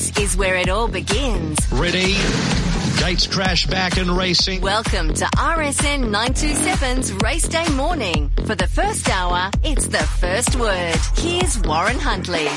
This is where it all begins. Ready? Gates crash back and racing. Welcome to RSN 927's Race Day Morning. For the first hour, it's the first word. Here's Warren Huntley.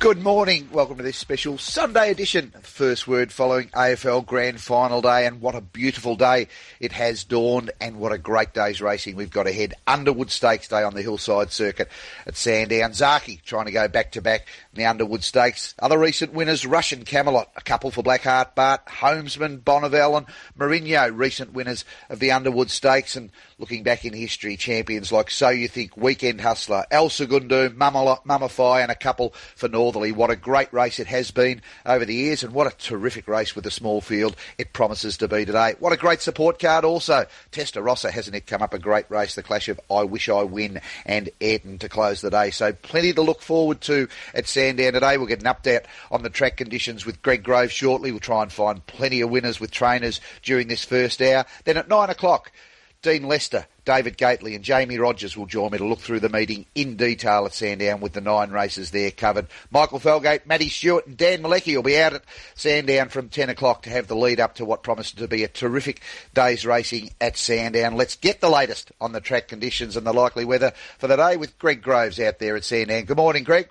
Good morning. Welcome to this special Sunday edition of First Word following AFL Grand Final Day. And what a beautiful day it has dawned, and what a great day's racing we've got ahead. Underwood Stakes Day on the Hillside Circuit at Sandown. Zaaki trying to go back to back in the Underwood Stakes. Other recent winners Russian Camelot, a couple for Black Heart Bart, Holmesman, Bonneval, and Mourinho, recent winners of the Underwood Stakes. And looking back in history, champions like So You Think, Weekend Hustler, El Segundo, Mummify, and a couple for Northerly. What a great race it has been over the years, and what a terrific race with the small field it promises to be today. What a great support card also. Testarossa hasn't it come up a great race, the clash of I Wish I Win and Ayrton to close the day. So plenty to look forward to at Sandown today. We'll get an update on the track conditions with Greg Grove shortly. We'll try and find plenty of winners with trainers during this first hour. Then at nine o'clock, Dean Lester, David Gately, and Jamie Rogers will join me to look through the meeting in detail at Sandown with the nine races there covered. Michael Felgate, Matty Stewart, and Dan Malecki will be out at Sandown from 10 o'clock to have the lead up to what promises to be a terrific day's racing at Sandown. Let's get the latest on the track conditions and the likely weather for the day with Greg Groves out there at Sandown. Good morning, Greg.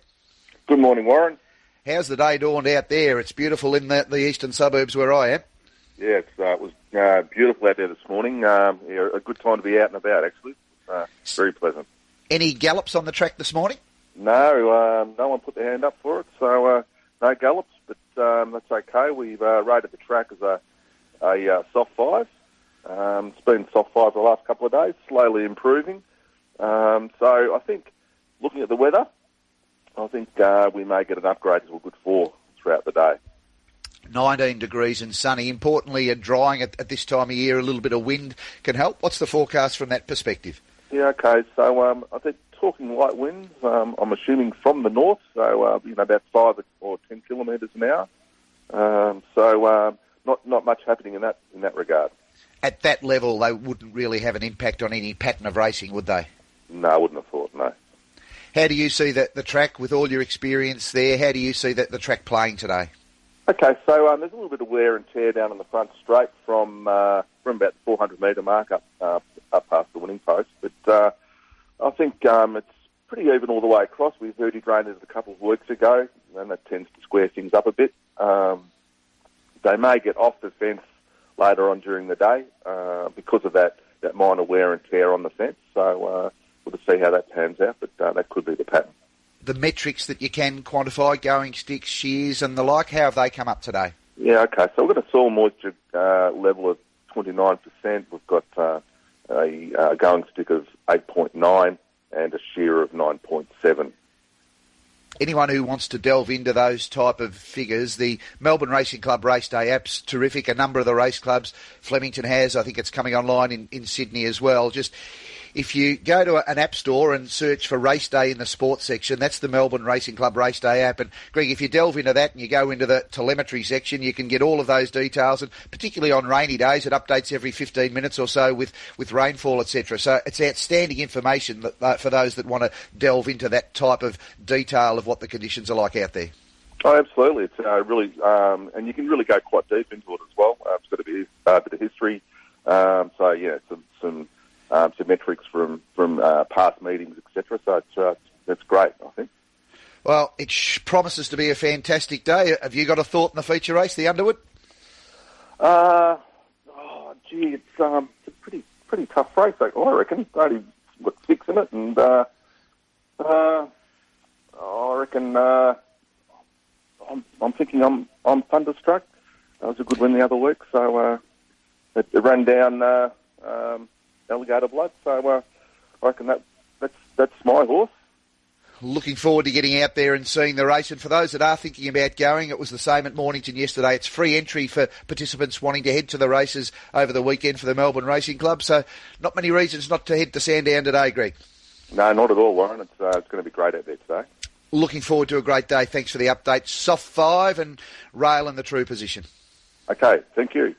Good morning, Warren. How's the day dawned out there? It's beautiful in the, the eastern suburbs where I am. Yeah, uh, it was uh, beautiful out there this morning. Um, yeah, a good time to be out and about, actually. Uh, very pleasant. Any gallops on the track this morning? No, um, no one put their hand up for it, so uh, no gallops, but um, that's okay. We've uh, rated the track as a, a uh, soft five. Um, it's been soft five the last couple of days, slowly improving. Um, so I think, looking at the weather, I think uh, we may get an upgrade to a good four throughout the day. 19 degrees and sunny. Importantly, and drying at, at, this time of year, a little bit of wind can help. What's the forecast from that perspective? Yeah, okay. So um, I think talking light winds, um, I'm assuming from the north, so uh, you know about five or ten kilometres an hour. Um, so um, not not much happening in that in that regard. At that level, they wouldn't really have an impact on any pattern of racing, would they? No, I wouldn't have thought. No. How do you see the, the track with all your experience there? How do you see that the track playing today? Okay, so um, there's a little bit of wear and tear down on the front straight from uh, from about the 400 metre mark up uh, up past the winning post, but uh, I think um, it's pretty even all the way across. We verti-drained it a couple of weeks ago, and that tends to square things up a bit. Um, they may get off the fence later on during the day uh, because of that, that minor wear and tear on the fence. So uh, we'll see how that pans out, but uh, that could be the pattern the metrics that you can quantify, going sticks, shears, and the like? How have they come up today? Yeah, okay. So we've got a soil moisture uh, level of 29%. We've got uh, a uh, going stick of 8.9 and a shear of 9.7 anyone who wants to delve into those type of figures, the Melbourne Racing Club Race Day app's terrific. A number of the race clubs, Flemington has, I think it's coming online in, in Sydney as well. Just if you go to an app store and search for Race Day in the sports section, that's the Melbourne Racing Club Race Day app. And Greg, if you delve into that and you go into the telemetry section, you can get all of those details. And particularly on rainy days, it updates every 15 minutes or so with, with rainfall, etc. So it's outstanding information that, uh, for those that want to delve into that type of detail of what the conditions are like out there. Oh, absolutely. It's uh, really, um, and you can really go quite deep into it as well. Uh, it's got a bit, uh, bit of history. Um, so yeah, some, some um, some metrics from from uh, past meetings, etc. So it's, uh, that's great, I think. Well, it sh- promises to be a fantastic day. Have you got a thought in the feature race, the Underwood? Uh, oh, gee, it's, um, it's a pretty pretty tough race, I reckon. It's only got six in it, and uh, uh, I reckon uh, I'm, I'm thinking I'm I'm thunderstruck. That was a good win the other week, so uh, it, it ran down. Uh, um, alligator blood. So uh, I reckon that that's that's my horse. Looking forward to getting out there and seeing the race. And for those that are thinking about going, it was the same at Mornington yesterday. It's free entry for participants wanting to head to the races over the weekend for the Melbourne Racing Club. So not many reasons not to head to Sandown today, Greg. No, not at all, Warren. It's, uh, it's going to be great out there today. Looking forward to a great day. Thanks for the update. Soft five and rail in the true position. Okay, thank you.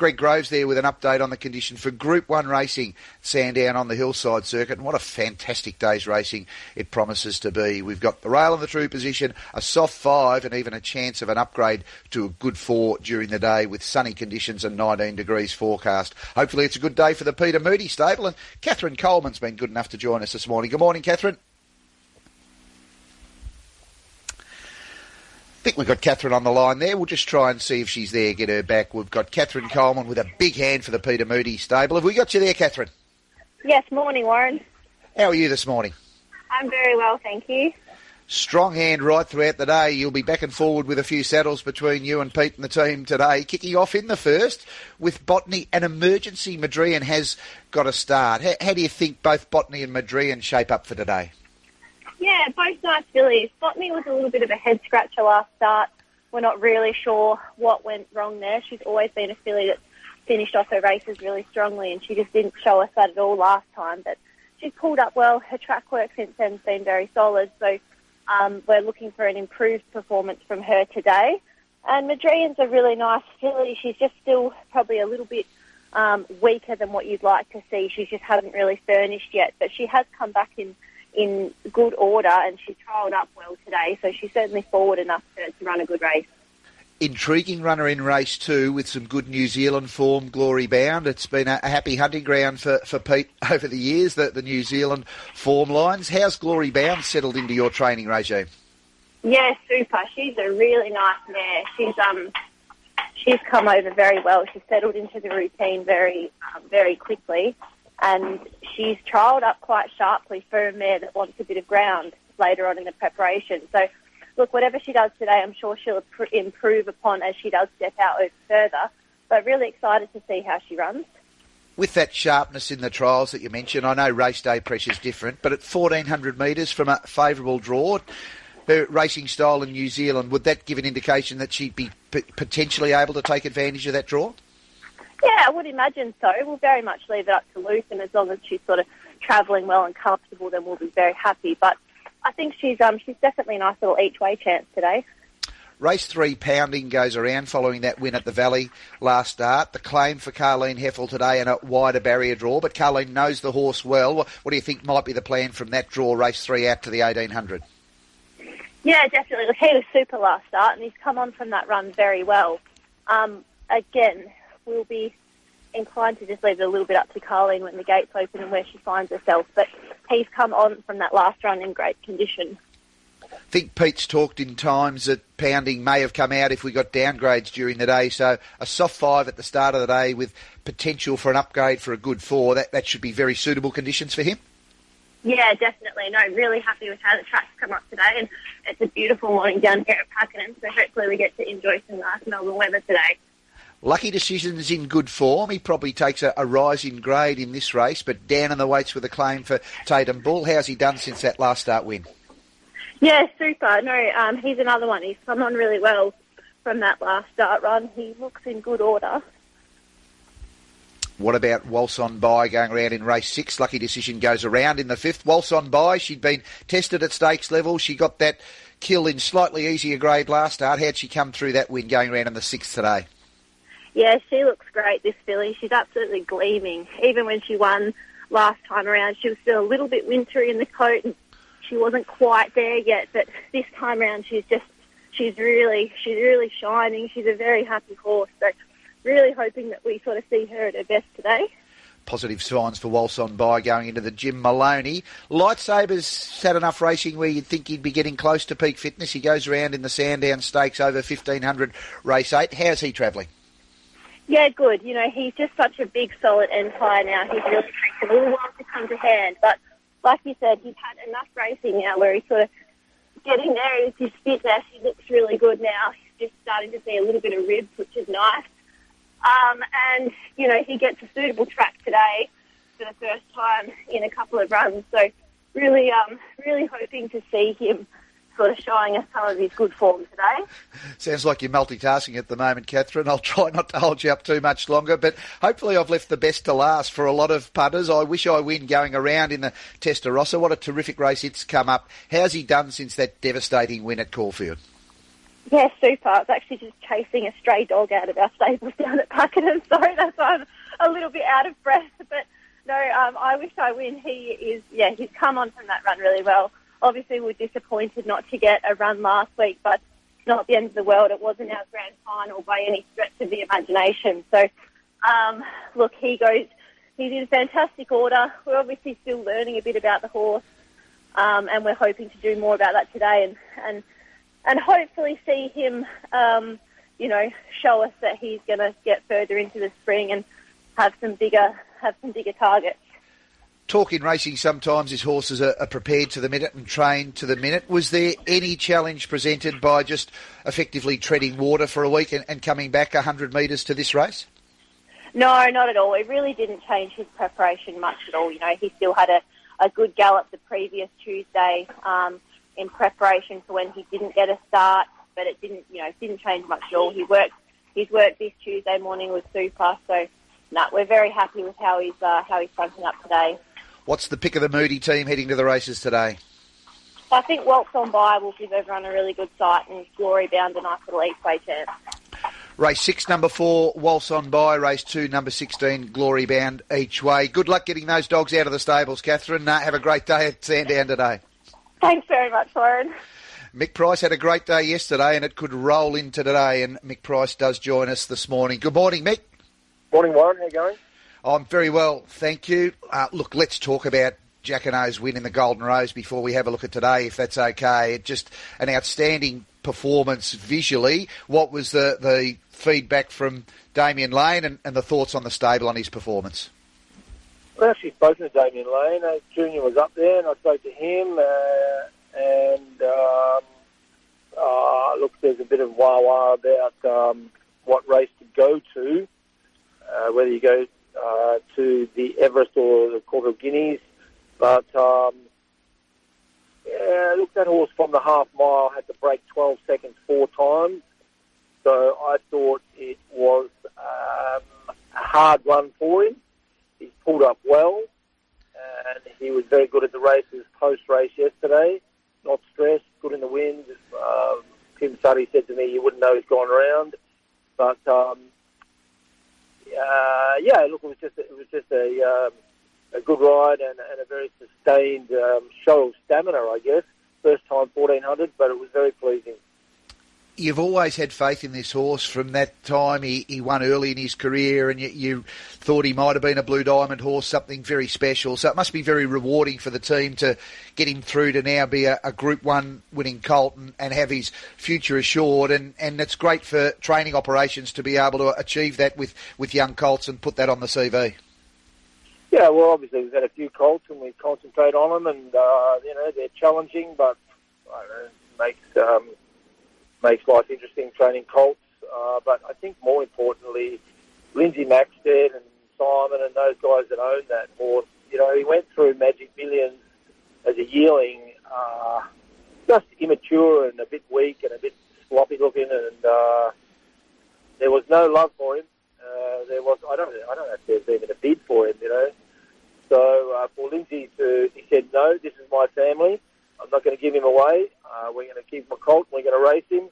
Greg Groves there with an update on the condition for Group 1 racing, Sandown on the Hillside Circuit. And what a fantastic day's racing it promises to be. We've got the rail in the true position, a soft five, and even a chance of an upgrade to a good four during the day with sunny conditions and 19 degrees forecast. Hopefully it's a good day for the Peter Moody stable. And Catherine Coleman's been good enough to join us this morning. Good morning, Catherine. Think we've got Catherine on the line there. We'll just try and see if she's there, get her back. We've got Catherine Coleman with a big hand for the Peter Moody stable. Have we got you there, Catherine? Yes, morning, Warren. How are you this morning? I'm very well, thank you. Strong hand right throughout the day. You'll be back and forward with a few saddles between you and Pete and the team today. Kicking off in the first with Botany and Emergency Madrian has got a start. How, how do you think both Botany and Madrian shape up for today? Yeah, both nice fillies. Botany was a little bit of a head scratcher last start. We're not really sure what went wrong there. She's always been a filly that's finished off her races really strongly, and she just didn't show us that at all last time. But she's pulled up well. Her track work since then has been very solid. So um, we're looking for an improved performance from her today. And Madrian's a really nice filly. She's just still probably a little bit um, weaker than what you'd like to see. She just hasn't really furnished yet, but she has come back in in good order and she trialled up well today, so she's certainly forward enough to, to run a good race. Intriguing runner in race two with some good New Zealand form, Glory Bound. It's been a, a happy hunting ground for, for Pete over the years, the, the New Zealand form lines. How's Glory Bound settled into your training regime? Yeah, super. She's a really nice mare. She's um she's come over very well. She's settled into the routine very um, very quickly and she's trialled up quite sharply for a mare that wants a bit of ground later on in the preparation. So, look, whatever she does today, I'm sure she'll improve upon as she does step out further. But really excited to see how she runs. With that sharpness in the trials that you mentioned, I know race day pressure is different, but at 1400 metres from a favourable draw, her racing style in New Zealand, would that give an indication that she'd be p- potentially able to take advantage of that draw? Yeah, I would imagine so. We'll very much leave it up to Luke, and as long as she's sort of travelling well and comfortable, then we'll be very happy. But I think she's um she's definitely a nice little each way chance today. Race three pounding goes around following that win at the Valley last start. The claim for Carleen Hefel today and a wider barrier draw, but Carleen knows the horse well. What, do you think might be the plan from that draw, race three out to the 1800? Yeah, definitely. Look, he was super last start, and he's come on from that run very well. Um, again, we'll be inclined to just leave it a little bit up to Carleen when the gates open and where she finds herself. But he's come on from that last run in great condition. I think Pete's talked in times that pounding may have come out if we got downgrades during the day. So a soft five at the start of the day with potential for an upgrade for a good four. That that should be very suitable conditions for him. Yeah, definitely. No, really happy with how the track's come up today, and it's a beautiful morning down here at Pakenham. So hopefully we get to enjoy some nice Melbourne weather today. Lucky Decision's in good form. He probably takes a, a, rise in grade in this race, but down in the weights with a claim for Tatum Bull. How's he done since that last start win? Yeah, super. No, um, he's another one. He's come on really well from that last start run. He looks in good order. What about Waltz on by going around in race six? Lucky Decision goes around in the fifth. Waltz on by, she'd been tested at stakes level. She got that kill in slightly easier grade last start. How'd she come through that win going around in the sixth today? Yeah, she looks great, this filly. She's absolutely gleaming. Even when she won last time around, she was still a little bit wintry in the coat and she wasn't quite there yet. But this time around, she's just, she's really, she's really shining. She's a very happy horse. So really hoping that we sort of see her at her best today. Positive signs for Waltz on by going into the Jim Moloney. Lightsabers had enough racing where you'd think he'd be getting close to peak fitness. He goes around in the Sandown Stakes over 1500 race eight. How's he travelling? Yeah, good. You know, he's just such a big, solid empire now. He's really taken a little while to come to hand. But like you said, he's had enough racing now where he's sort of getting there. He's his fitness. He looks really good now. He's just starting to see a little bit of ribs, which is nice. Um, and, you know, he gets a suitable track today for the first time in a couple of runs. So really, um, really hoping to see him sort of showing us some of his good form today. Sounds like you're multitasking at the moment, Catherine. I'll try not to hold you up too much longer, but hopefully I've left the best to last for a lot of punters. I wish I win going around in the Testarossa. What a terrific race it's come up. How's he done since that devastating win at Caulfield? Yeah, super. I was actually just chasing a stray dog out of our stables down at Pakenham, so that's why I'm a little bit out of breath. But no, um, I wish I win. He is, yeah, he's come on from that run really well. Obviously, we're disappointed not to get a run last week, but not the end of the world. It wasn't our grand final by any stretch of the imagination. So, um, look, he goes, he's in fantastic order. We're obviously still learning a bit about the horse, um, and we're hoping to do more about that today and, and, and hopefully see him, um, you know, show us that he's going to get further into the spring and have some bigger, have some bigger targets talk in racing sometimes is horses are, are, prepared to the minute and trained to the minute. Was there any challenge presented by just effectively treading water for a week and, and coming back 100 metres to this race? No, not at all. It really didn't change his preparation much at all. You know, he still had a, a good gallop the previous Tuesday um, in preparation for when he didn't get a start, but it didn't, you know, didn't change much at all. He worked, his work this Tuesday morning was super. So, no, we're very happy with how he's uh, how he's fronting up today. What's the pick of the Moody team heading to the races today? I think Waltz on by will give everyone a really good sight and Glory Bound a nice little each way chance. Race six, number four, Waltz on by. Race two, number 16, Glory Bound each way. Good luck getting those dogs out of the stables, Catherine. Uh, have a great day at Sandown today. Thanks very much, Warren. Mick Price had a great day yesterday and it could roll into today, and Mick Price does join us this morning. Good morning, Mick. Morning, Warren. How you going? I'm very well, thank you. Uh, look, let's talk about Jacquinot's win in the Golden Rose before we have a look at today, if that's okay. Just an outstanding performance visually. What was the, the feedback from Damian Lane and, and the thoughts on the stable on his performance? Well, actually spoken to Damian Lane. Uh, Junior was up there, and I spoke to him. Uh, and um, uh, look, there's a bit of wah wah about um, what race to go to. Uh, whether you go uh, to the Everest or the of Guineas. But um, yeah, look, that horse from the half mile had to break 12 seconds four times. So I thought it was um, a hard run for him. He's pulled up well, and he was very good at the races post race yesterday. Not stressed, good in the wind. Um, Tim Suddy said to me, "You wouldn't know he's gone around," but um, uh, yeah, look, it was just it was just a um, a good ride and, and a very sustained um, show of stamina, I guess. First time 1400, but it was very pleasing. You've always had faith in this horse from that time. He, he won early in his career, and you, you thought he might have been a Blue Diamond horse, something very special. So it must be very rewarding for the team to get him through to now be a, a Group One winning colt and, and have his future assured. And, and it's great for training operations to be able to achieve that with, with young colts and put that on the CV. Yeah, well, obviously we've had a few colts and we concentrate on them, and uh, you know they're challenging, but I don't know, makes um, makes life interesting training colts. Uh, but I think more importantly, Lindsay Maxted and Simon and those guys that own that horse, you know, he went through Magic Millions as a yearling, uh, just immature and a bit weak and a bit sloppy looking, and uh, there was no love for him. Uh, there was I don't I don't know if there's even a bid for him, you know. So uh, for Lindsay to he said no, this is my family. I'm not going to give him away. Uh, we're going to keep him a colt. We're going to race him,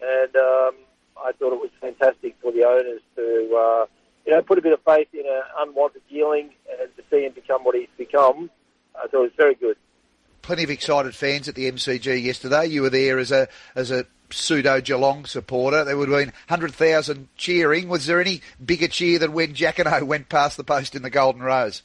and um, I thought it was fantastic for the owners to, uh, you know, put a bit of faith in an unwanted yearling and to see him become what he's become. I thought it was very good. Plenty of excited fans at the MCG yesterday. You were there as a as a pseudo Geelong supporter. There would have been 100,000 cheering. Was there any bigger cheer than when Jacquinot went past the post in the Golden Rose?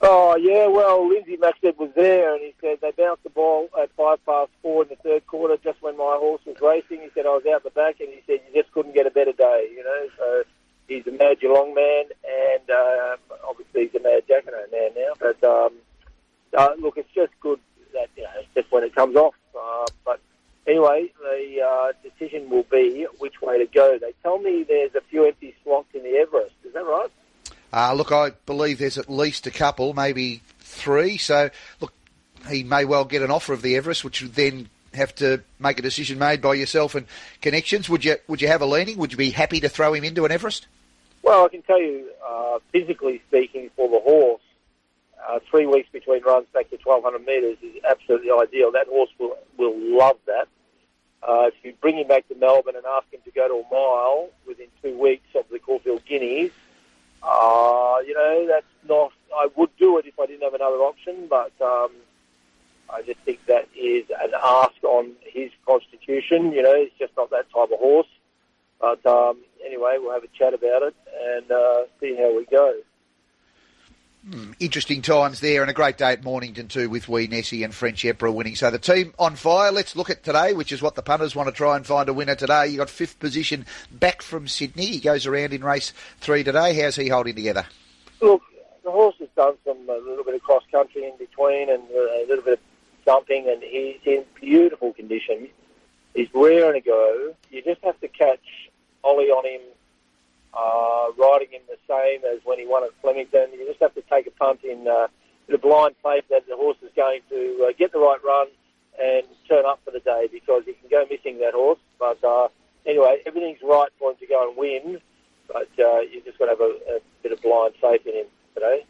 Oh yeah, well Lindsay Maxted was there, and he said they bounced the ball at five past four in the third quarter, just when my horse was racing. He said I was out the back, and he said you just couldn't get a better day, you know. So he's a mad Geelong man, and uh, obviously he's a mad Jacquinot man now. But um, uh, look, it's just good that you know, it's just when it comes off. Uh, but anyway, the uh, decision will be which way to go. They tell me there's a few empty slots in the Everest. Is that right? Uh, look, I believe there's at least a couple, maybe three. So, look, he may well get an offer of the Everest, which would then have to make a decision made by yourself and connections. Would you would you have a leaning? Would you be happy to throw him into an Everest? Well, I can tell you, uh, physically speaking, for the horse, uh, three weeks between runs back to 1,200 metres is absolutely ideal. That horse will will love that. Uh, if you bring him back to Melbourne and ask him to go to a mile within two weeks of the Caulfield Guineas, uh, you know, that's not. I would do it if I didn't have another option, but um, I just think that is an ask on his constitution. You know, he's just not that type of horse. But um, anyway, we'll have a chat about it and uh, see how we go. Interesting times there and a great day at Mornington too with Wee Nessie and French Emperor winning. So the team on fire. Let's look at today, which is what the punters want to try and find a winner today. You got fifth position back from Sydney. He goes around in race three today. How's he holding together? Look, the horse has done some a little bit of cross country in between and uh, a little bit of jumping, and he's in beautiful condition. He's raring to go. You just have to catch Ollie on him, uh, riding him the same as when he won at Flemington. You just have to take a punt in, uh, a blind faith that the horse is going to uh, get the right run and turn up for the day because he can go missing that horse. But uh, anyway, everything's right for him to go and win. But uh, you just got to have a, a bit of blind faith in him today.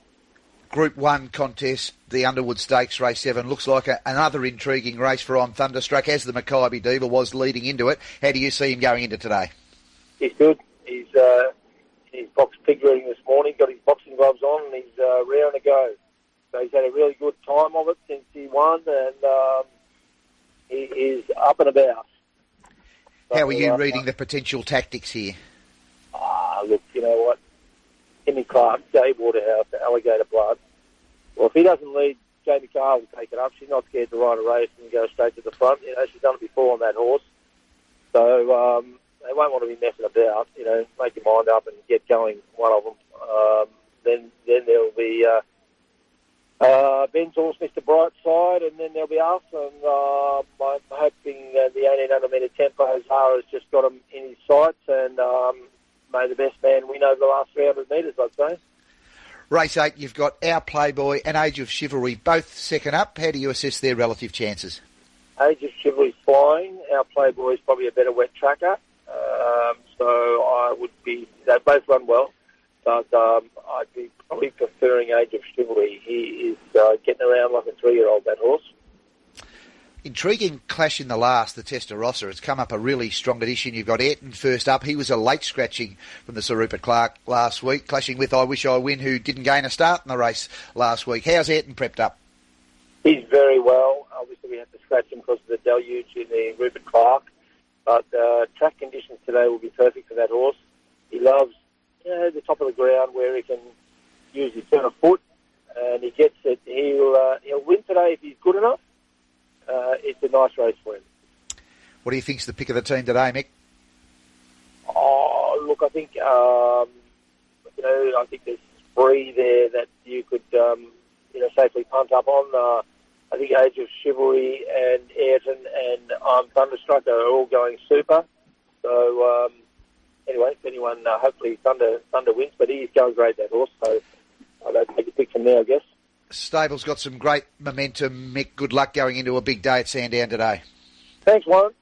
Group 1 contest, the Underwood Stakes Race 7, looks like a, another intriguing race for On Thunderstruck, as the Makybe Diva was leading into it. How do you see him going into today? He's good. He's uh, he's box pig reading this morning, got his boxing gloves on, and he's uh, raring to go. So he's had a really good time of it since he won, and um, he is up and about. How are you uh, reading the potential tactics here? Ah, look, you know what? Timmy Clark, Dave Waterhouse, Alligator Blood. Well, if he doesn't lead, Jamie Kah will take it up. She's not scared to ride a race and go straight to the front. You know, she's done it before on that horse. So um, they won't want to be messing about. You know, make your mind up and get going. One of them. Um, then then there'll be uh, uh, Ben's horse, Mr. Brightside, and then there'll be us. And uh, I'm hoping uh, the 1800 metre tempo has just got him in his sights, and um, may the best man win over the last 300 metres. I'd say. Race 8, you've got Our Playboy and Age of Chivalry both second up. How do you assess their relative chances? Age of Chivalry's flying. Our Playboy is probably a better wet tracker. Um, so I would be, they both run well, but um, I'd be probably preferring Age of Chivalry. He is uh, getting around like a three-year-old, that horse. Intriguing clash in the last, the Testarossa. It's come up a really strong edition. You've got Ayrton first up. He was a late scratching from the Sir Rupert Clarke last week, clashing with I Wish I Win, who didn't gain a start in the race last week. How's Ayrton prepped up? He's very well. Obviously, we had to scratch him because of the deluge in the Rupert Clarke. But uh, track conditions today will be perfect for that horse. He loves you know, the top of the ground where he can use his turn of foot, and he gets it. He'll uh, he'll win today if he's good enough. Uh, it's a nice race for him. What do you think's the pick of the team today, Mick? Oh, look, I think um, you know, I think there's three there that you could um, you know safely punt up on. Uh, I think Age of Chivalry and Ayrton and um, Thunderstruck are all going super. So um, anyway, if Thunder Thunder wins, but he's going great that horse. So I don't take a pick from there, I guess. Stable's got some great momentum. Mick, good luck going into a big day at Sandown today. Thanks, Warren.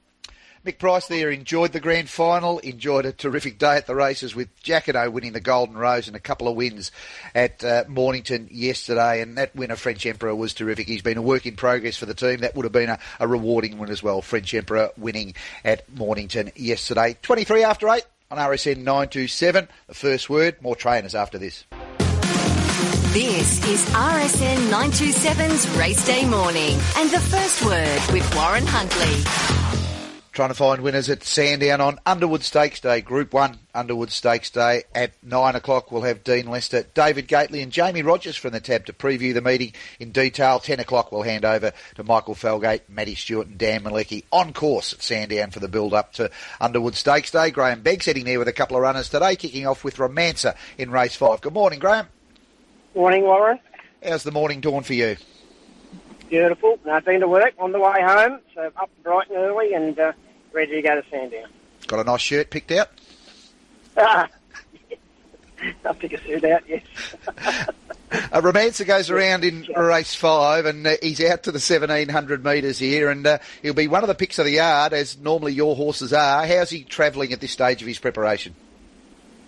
Mick Price there enjoyed the grand final, enjoyed a terrific day at the races with Jacquinot winning the Golden Rose and a couple of wins at uh, Mornington yesterday. And that winner, French Emperor, was terrific. He's been a work in progress for the team. That would have been a, a rewarding win as well. French Emperor winning at Mornington yesterday. 23 after 8 on RSN 927. The first word, more trainers after this. This is RSN 927's Race Day Morning. And the first word with Warren Huntley. Trying to find winners at Sandown on Underwood Stakes Day, Group 1 Underwood Stakes Day. At 9 o'clock, we'll have Dean Lester, David Gately, and Jamie Rogers from the tab to preview the meeting in detail. 10 o'clock, we'll hand over to Michael Felgate, Matty Stewart, and Dan Malecki on course at Sandown for the build up to Underwood Stakes Day. Grahame Begg sitting there with a couple of runners today, kicking off with Romancer in race 5. Good morning, Graham. Morning, Warren. How's the morning dawn for you? Beautiful. Now, I've been to work on the way home, so up bright and early and uh, ready to go to Sandown. Got a nice shirt picked out? Ah, I'll pick a suit out, yes. a Romancer goes around in race five, and uh, he's out to the 1700 metres here, and uh, he'll be one of the picks of the yard, as normally your horses are. How's he travelling at this stage of his preparation?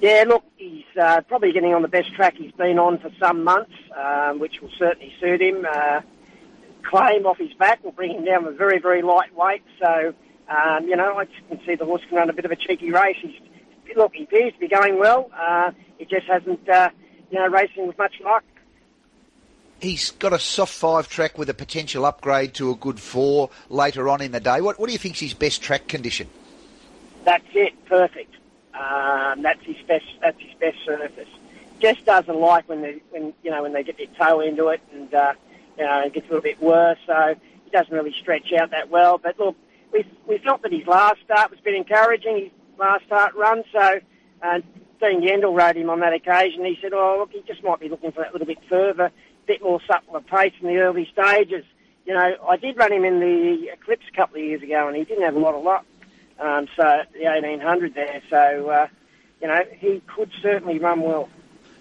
Yeah, look, he's uh, probably getting on the best track he's been on for some months, um, which will certainly suit him. Uh, claim off his back will bring him down with very, very light weight, so Um, you know, I just can see the horse can run a bit of a cheeky race. He's, look, he appears to be going well. Uh, he just hasn't, uh, you know, racing with much luck. He's got a soft five track with a potential upgrade to a good four later on in the day. What, what do you think's his best track condition? That's it, perfect. Um, that's his best. That's his best surface. Just doesn't like when they, when you know, when they get their toe into it, and uh, you know, it gets a little bit worse. So he doesn't really stretch out that well. But look, we we felt that his last start was a bit encouraging. His last start run, so uh, Dean Yendall rode him on that occasion. He said, "Oh, look, he just might be looking for that little bit further, a bit more supple pace in the early stages." You know, I did run him in the Eclipse a couple of years ago, and he didn't have a lot of luck. Um, so the 1800 there, so uh, you know he could certainly run well.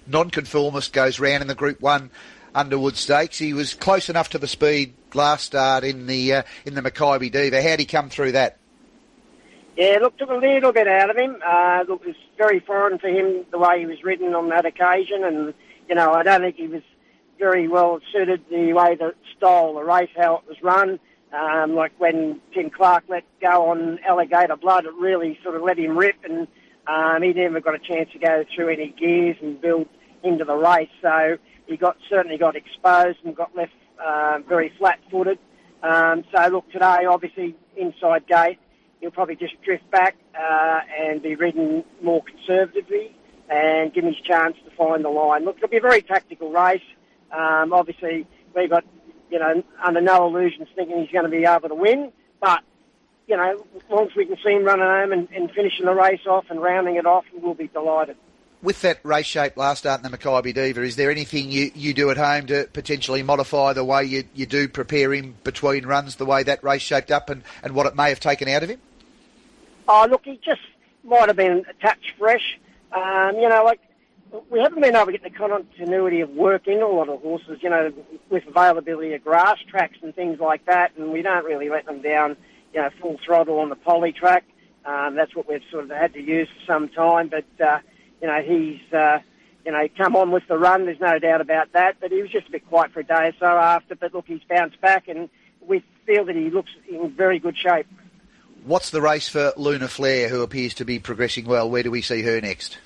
Nonconformist goes round in the Group One Underwood Stakes. He was close enough to the speed last start in the uh, in the Makybe Diva. How'd he come through that? Yeah, look, took a little bit out of him. Uh, look, it was very foreign for him the way he was ridden on that occasion, and you know I don't think he was very well suited the way the style, the race, how it was run. Um, like when Tim Clark let go on Alligator Blood, it really sort of let him rip, and um, he never got a chance to go through any gears and build into the race. So he got certainly got exposed and got left uh, very flat-footed. Um, so look, today obviously inside gate, he'll probably just drift back uh, and be ridden more conservatively and give him his chance to find the line. Look, it'll be a very tactical race. Um, obviously, we've got you know, under no illusions thinking he's going to be able to win. But, you know, as long as we can see him running home and, and finishing the race off and rounding it off, we'll be delighted. With that race shape last start in the Makybe Diva, is there anything you, you do at home to potentially modify the way you, you do prepare him between runs, the way that race shaped up and, and what it may have taken out of him? Oh, look, he just might have been a touch fresh. Um, you know, like we haven't been able to get the continuity of work in a lot of horses, you know, with availability of grass tracks and things like that, and we don't really let them down, you know, full throttle on the poly track. Um, that's what we've sort of had to use for some time, but, uh, you know, he's, uh, you know, come on with the run, there's no doubt about that, but he was just a bit quiet for a day or so after, but look, he's bounced back and we feel that he looks in very good shape. What's the race for Luna Flair, who appears to be progressing well? Where do we see her next?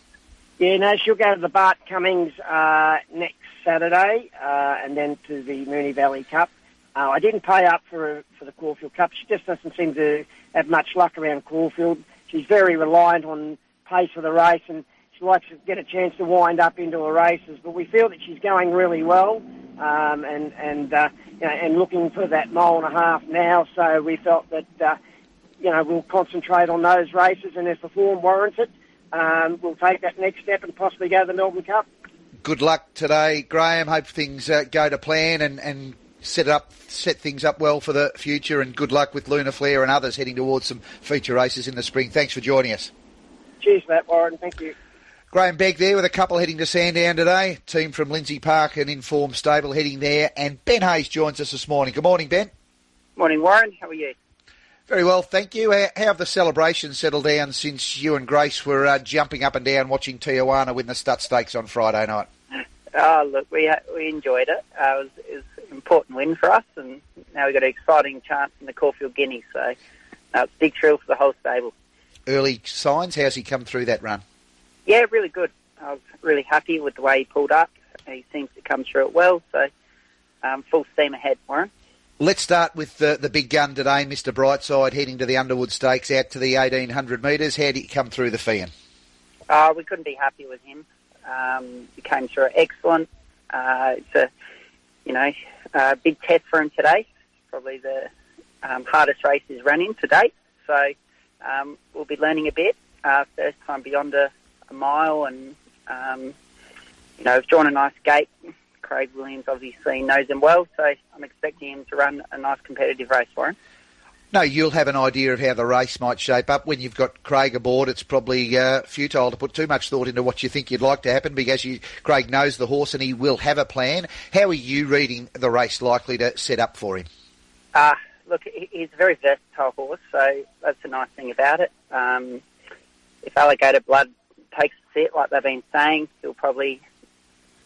Yeah, no, she'll go to the Bart Cummings uh, next Saturday, uh, and then to the Moonee Valley Cup. Uh, I didn't pay up for for the Caulfield Cup. She just doesn't seem to have much luck around Caulfield. She's very reliant on pace for the race, and likes to get a chance to wind up into her races. But we feel that she's going really well, um, and and uh, you know, and looking for that mile and a half now. So we felt that uh, you know we'll concentrate on those races, and if the form warrants it, um, we'll take that next step and possibly go to the Melbourne Cup. Good luck today, Graham. Hope things uh, go to plan and, and set up set things up well for the future. And good luck with Luna Flair and others heading towards some feature races in the spring. Thanks for joining us. Cheers, Matt Warren. Thank you. Grahame Begg there with a couple heading to Sandown today. Team from Lindsay Park and Informed Stable heading there. And Ben Hayes joins us this morning. Good morning, Ben. Morning, Warren. How are you? Very well, thank you. How have the celebrations settled down since you and Grace were uh, jumping up and down watching Tijuana win the Stutt Stakes on Friday night? Oh, look, we we enjoyed it. Uh, it, was, it was an important win for us, and now we've got an exciting chance in the Caulfield Guineas. So uh, it's a big thrill for the whole stable. Early signs? How's he come through that run? Yeah, really good. I was really happy with the way he pulled up. He seems to come through it well. So um, full steam ahead, Warren. Let's start with the, the big gun today, Mr. Brightside, heading to the Underwood Stakes out to the 1800 metres. How did he come through the fan? Uh, we couldn't be happy with him. Um, he came through excellent. Uh, it's a, you know, a big test for him today. Probably the um, hardest race he's run in to date. So um, we'll be learning a bit. Uh, first time beyond mile, and um, you know, we've drawn a nice gate Craig Williams obviously knows him well, so I'm expecting him to run a nice competitive race for him. No, you'll have an idea of how the race might shape up. When you've got Craig aboard, it's probably uh, futile to put too much thought into what you think you'd like to happen because you, Craig knows the horse and he will have a plan. How are you reading the race likely to set up for him? Uh, look, he's a very versatile horse, so that's the nice thing about it. Um, if Alligator Blood takes a set, like they've been saying, he'll probably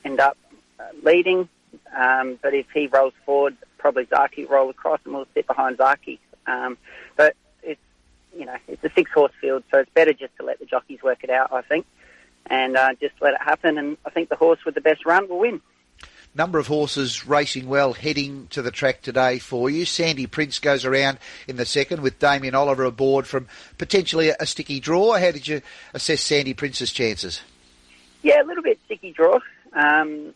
end up uh, leading. Um, but if he rolls forward, probably will roll across and we'll sit behind Zaaki. Um, but it's you know, it's a six horse field, so it's better just to let the jockeys work it out, I think, and uh, just let it happen. And I think the horse with the best run will win. Number of horses racing well heading to the track today for you. Sandy Prince goes around in the second with Damien Oliver aboard from potentially a, a sticky draw. How did you assess Sandy Prince's chances? Yeah, a little bit sticky draw. Um,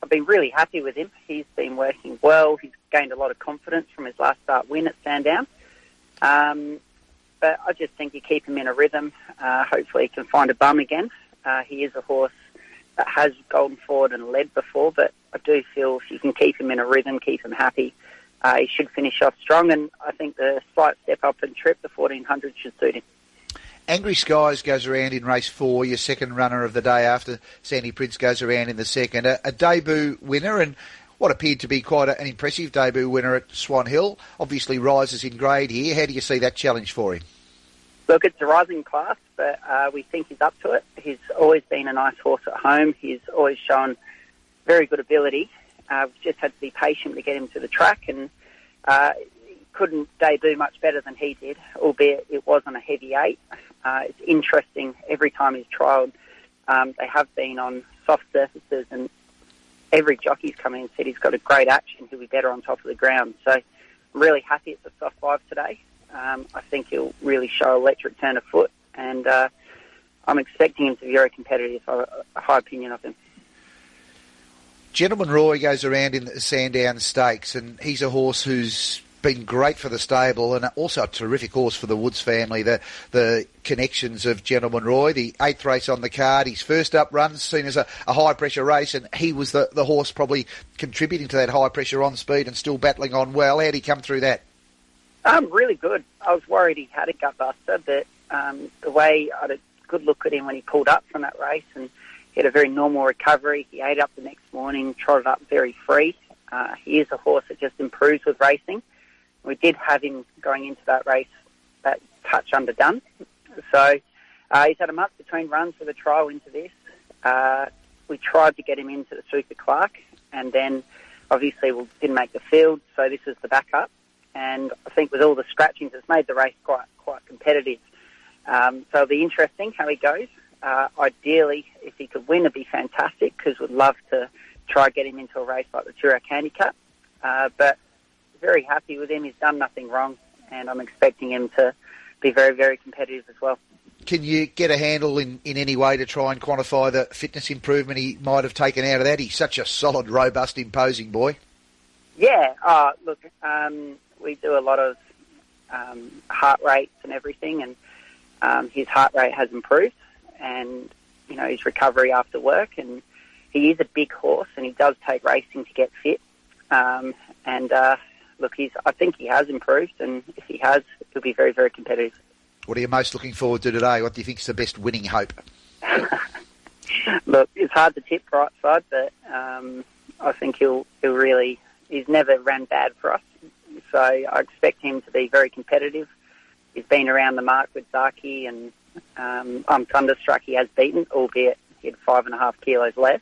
I've been really happy with him. He's been working well. He's gained a lot of confidence from his last start win at Sandown. Um, but I just think you keep him in a rhythm. Uh, hopefully, he can find a bum again. Uh, he is a horse that has golden forward and led before, but I do feel if you can keep him in a rhythm, keep him happy, uh, he should finish off strong. And I think the slight step up in trip, the 1400, should suit him. Angry Skies goes around in race four, your second runner of the day after Sandy Prince goes around in the second. A, a debut winner and what appeared to be quite a, an impressive debut winner at Swan Hill. Obviously rises in grade here. How do you see that challenge for him? Look, it's a rising class, but uh, we think he's up to it. He's always been a nice horse at home. He's always shown very good ability. Uh, we've just had to be patient to get him to the track, and uh, couldn't debut much better than he did, albeit it was on a heavy eight. Uh, it's interesting every time he's trialled. Um, they have been on soft surfaces, and every jockey's come in and said he's got a great action. He'll be better on top of the ground. So I'm really happy it's a soft five today. Um, I think he'll really show electric turn of foot, and uh, I'm expecting him to be very competitive. I have a high opinion of him. Gentleman Roy goes around in the Sandown Stakes, and he's a horse who's been great for the stable and also a terrific horse for the Woods family. The the connections of Gentleman Roy, the eighth race on the card, his first up run seen as a, a high pressure race, and he was the, the horse probably contributing to that high pressure on speed and still battling on well. How did he come through that? Um, really good. I was worried he had a gut buster, but um, the way I had a good look at him when he pulled up from that race and he had a very normal recovery. He ate up the next morning, trotted up very free. Uh, he is a horse that just improves with racing. We did have him going into that race that touch underdone. So uh, he's had a month between runs for the trial into this. Uh, we tried to get him into the Super Clark, and then obviously we didn't make the field, so this is the backup. And I think with all the scratchings, it's made the race quite quite competitive. Um, so it'll be interesting how he goes. Uh, ideally, if he could win, it'd be fantastic because we'd love to try get him into a race like the Toorak Handicap. Uh, but very happy with him. He's done nothing wrong, and I'm expecting him to be very, very competitive as well. Can you get a handle in, in any way to try and quantify the fitness improvement he might have taken out of that? He's such a solid, robust, imposing boy. Yeah, uh, look, um, we do a lot of um, heart rates and everything, and um, his heart rate has improved, and you know his recovery after work, and he is a big horse, and he does take racing to get fit, um, and uh, look, he's. I think he has improved, and if he has, he'll be very, very competitive. What are you most looking forward to today? What do you think is the best winning hope? look, it's hard to tip right side, but um, I think he'll he'll really. He's never ran bad for us, so I expect him to be very competitive. He's been around the mark with Zaaki, and um, I'm thunderstruck he has beaten, albeit he had five and a half kilos less.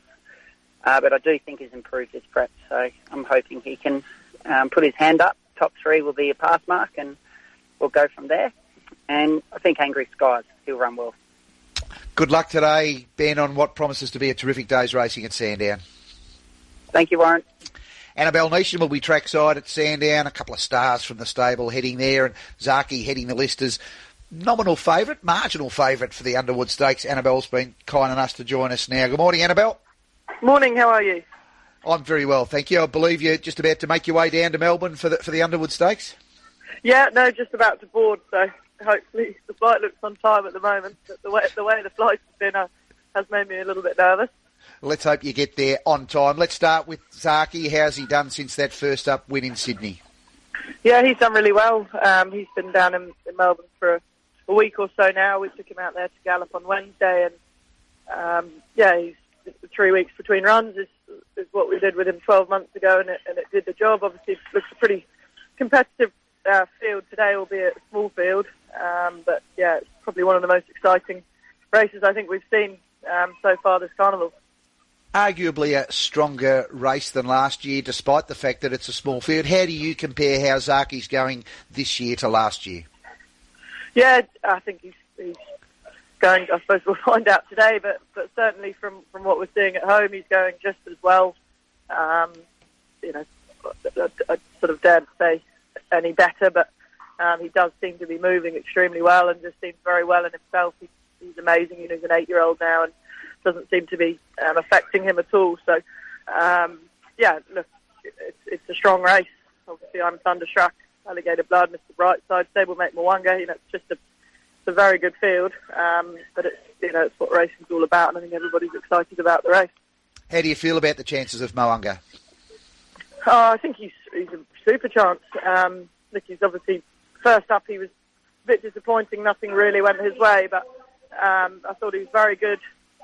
Uh, but I do think he's improved his prep, so I'm hoping he can um, put his hand up. Top three will be a pass mark, and we'll go from there. And I think Angry Skies, he'll run well. Good luck today, Ben, on what promises to be a terrific day's racing at Sandown. Thank you, Warren. Annabelle Neasham will be trackside at Sandown. A couple of stars from the stable heading there, and Zaaki heading the list as nominal favourite, marginal favourite for the Underwood Stakes. Annabelle's been kind enough to join us now. Good morning, Annabelle. Morning. How are you? I'm very well, thank you. I believe you're just about to make your way down to Melbourne for the for the Underwood Stakes. Yeah, no, just about to board. So hopefully the flight looks on time at the moment. But the way the way the flight's been uh, has made me a little bit nervous. Let's hope you get there on time. Let's start with Zaaki. How's he done since that first up win in Sydney? Yeah, he's done really well. Um, he's been down in, in Melbourne for a, a, week or so now. We took him out there to gallop on Wednesday, and um, yeah, he's three weeks between runs is, is what we did with him 12 months ago, and it, and it did the job. Obviously, it looks a pretty competitive uh, field today, albeit a small field. Um, but yeah, it's probably one of the most exciting races I think we've seen um, so far this carnival. Arguably a stronger race than last year, despite the fact that it's a small field. How do you compare how Zaaki's going this year to last year? Yeah, I think he's, he's going. I suppose we'll find out today, but but certainly from from what we're seeing at home, he's going just as well. Um, you know, I, I sort of dare to say any better, but um, he does seem to be moving extremely well and just seems very well in himself. He's, he's amazing. You know, he's an eight-year-old now and doesn't seem to be um, affecting him at all. So, um, yeah, look, it's, it's a strong race. Obviously, I'm thunderstruck. Alligator Blood, Mr. Brightside, Stablemate Mo'unga. You know, it's just a, it's a very good field. Um, but it's you know, it's what racing's all about, and I think everybody's excited about the race. How do you feel about the chances of Mo'unga? Oh, I think he's he's a super chance. Um, look, he's obviously first up. He was a bit disappointing. Nothing really went his way, but um, I thought he was very good.